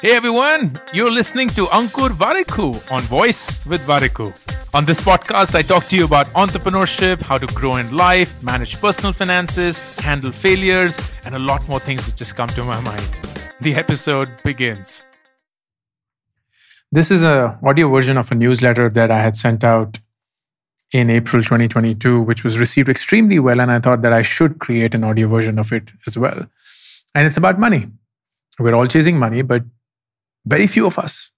Hey everyone, you're listening to Ankur Warikoo on Voice with Warikoo. On this podcast, I talk to you about entrepreneurship, how to grow in life, manage personal finances, handle failures, and a lot more things that just come to my mind. The episode begins. This is a audio version of a newsletter that I had sent out in April 2022, which was received extremely well, and I thought that I should create an audio version of it as well. And it's about money. We're all chasing money, but very few of us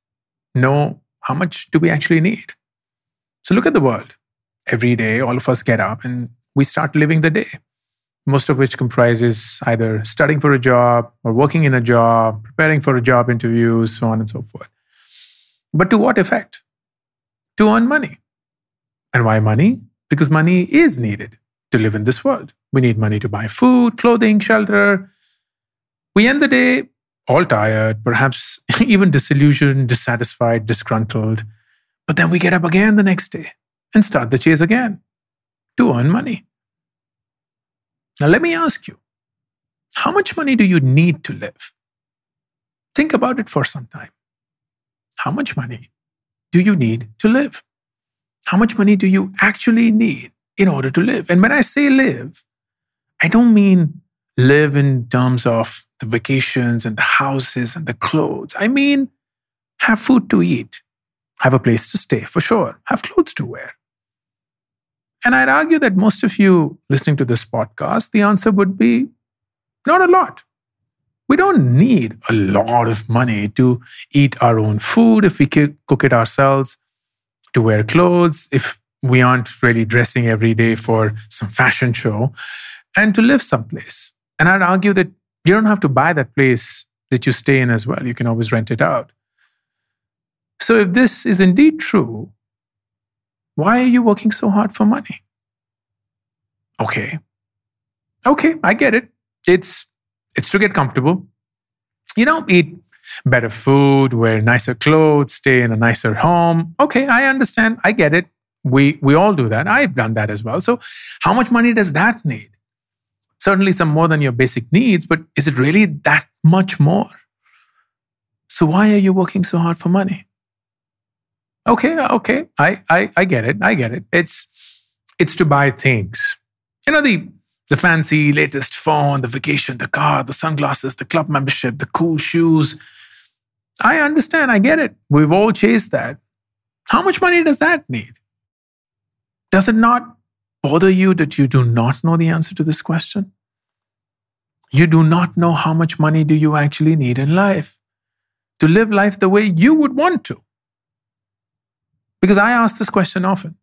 know how much do we actually need. So look at the world. Every day, all of us get up and we start living the day, most of which comprises either studying for a job or working in a job, preparing for a job interview, so on and so forth. But to what effect? To earn money. And why money? Because money is needed to live in this world. We need money to buy food, clothing, shelter. We end the day all tired, perhaps even disillusioned, dissatisfied, disgruntled. But then we get up again the next day and start the chase again to earn money. Now, let me ask you how much money do you need to live? Think about it for some time. How much money do you need to live? How much money do you actually need in order to live? And when I say live, I don't mean live in terms of the vacations and the houses and the clothes. I mean, have food to eat, have a place to stay for sure, have clothes to wear. And I'd argue that most of you listening to this podcast, the answer would be not a lot. We don't need a lot of money to eat our own food if we cook it ourselves, to wear clothes if we aren't really dressing every day for some fashion show, and to live someplace. And I'd argue that you don't have to buy that place that you stay in as well. You can always rent it out. So, if this is indeed true, why are you working so hard for money? Okay. Okay, I get it. It's it's to get comfortable. You know, eat better food, wear nicer clothes, stay in a nicer home. Okay, I understand. I get it. We we all do that. I've done that as well. So, how much money does that need? Certainly some more than your basic needs, but is it really that much more? So why are you working so hard for money? Okay, okay, I, I, I get it. I get it. It's it's to buy things. You know, the the fancy latest phone, the vacation, the car, the sunglasses, the club membership, the cool shoes. I understand, I get it. We've all chased that. How much money does that need? Does it not bother you that you do not know the answer to this question? You do not know how much money do you actually need in life to live life the way you would want to. Because I ask this question often.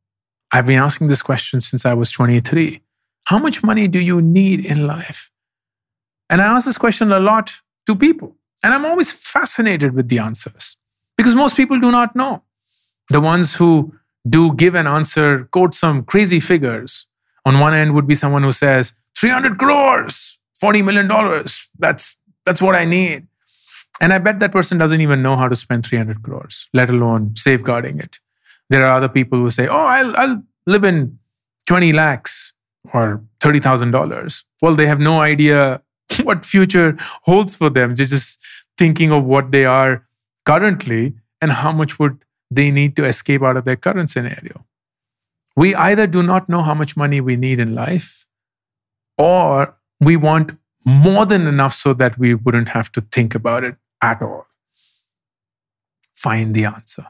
I've been asking this question since I was 23. How much money do you need in life? And I ask this question a lot to people. And I'm always fascinated with the answers because most people do not know. The ones who do give an answer, quote some crazy figures. On one end would be someone who says, 300 crores, 40 million dollars. That's that's what I need. And I bet that person doesn't even know how to spend 300 crores, let alone safeguarding it. There are other people who say, oh, I'll, I'll live in 20 lakhs or $30,000. Well, they have no idea what future holds for them. They're just thinking of what they are currently and how much would they need to escape out of their current scenario. We either do not know how much money we need in life, or we want more than enough so that we wouldn't have to think about it at all. Find the answer.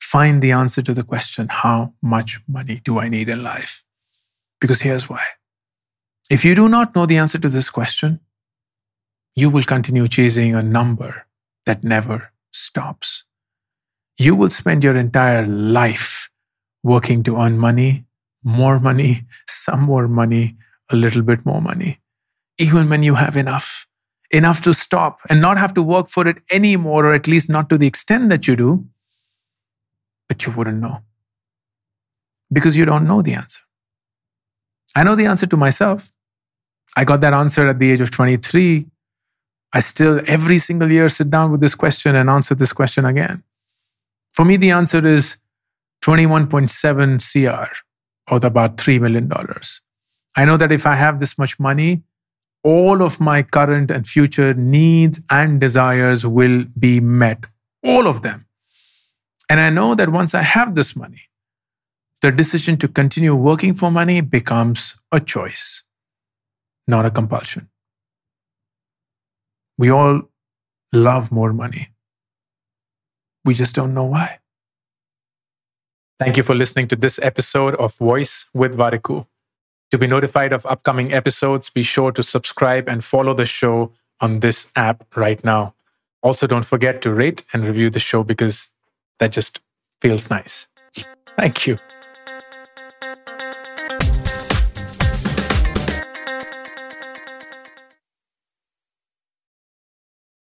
Find the answer to the question how much money do I need in life? Because here's why. If you do not know the answer to this question, you will continue chasing a number that never stops you will spend your entire life working to earn money, more money, some more money, a little bit more money, even when you have enough, enough to stop and not have to work for it anymore, or at least not to the extent that you do, but you wouldn't know because you don't know the answer. I know the answer to myself. I got that answer at the age of 23. I still, every single year, sit down with this question and answer this question again. For me, the answer is 21.7 CR or about $3 million. I know that if I have this much money, all of my current and future needs and desires will be met. All of them. And I know that once I have this money, the decision to continue working for money becomes a choice, not a compulsion. We all love more money. We just don't know why. Thank you for listening to this episode of Voice with Warikoo. To be notified of upcoming episodes, be sure to subscribe and follow the show on this app right now. Also, don't forget to rate and review the show because that just feels nice. Thank you.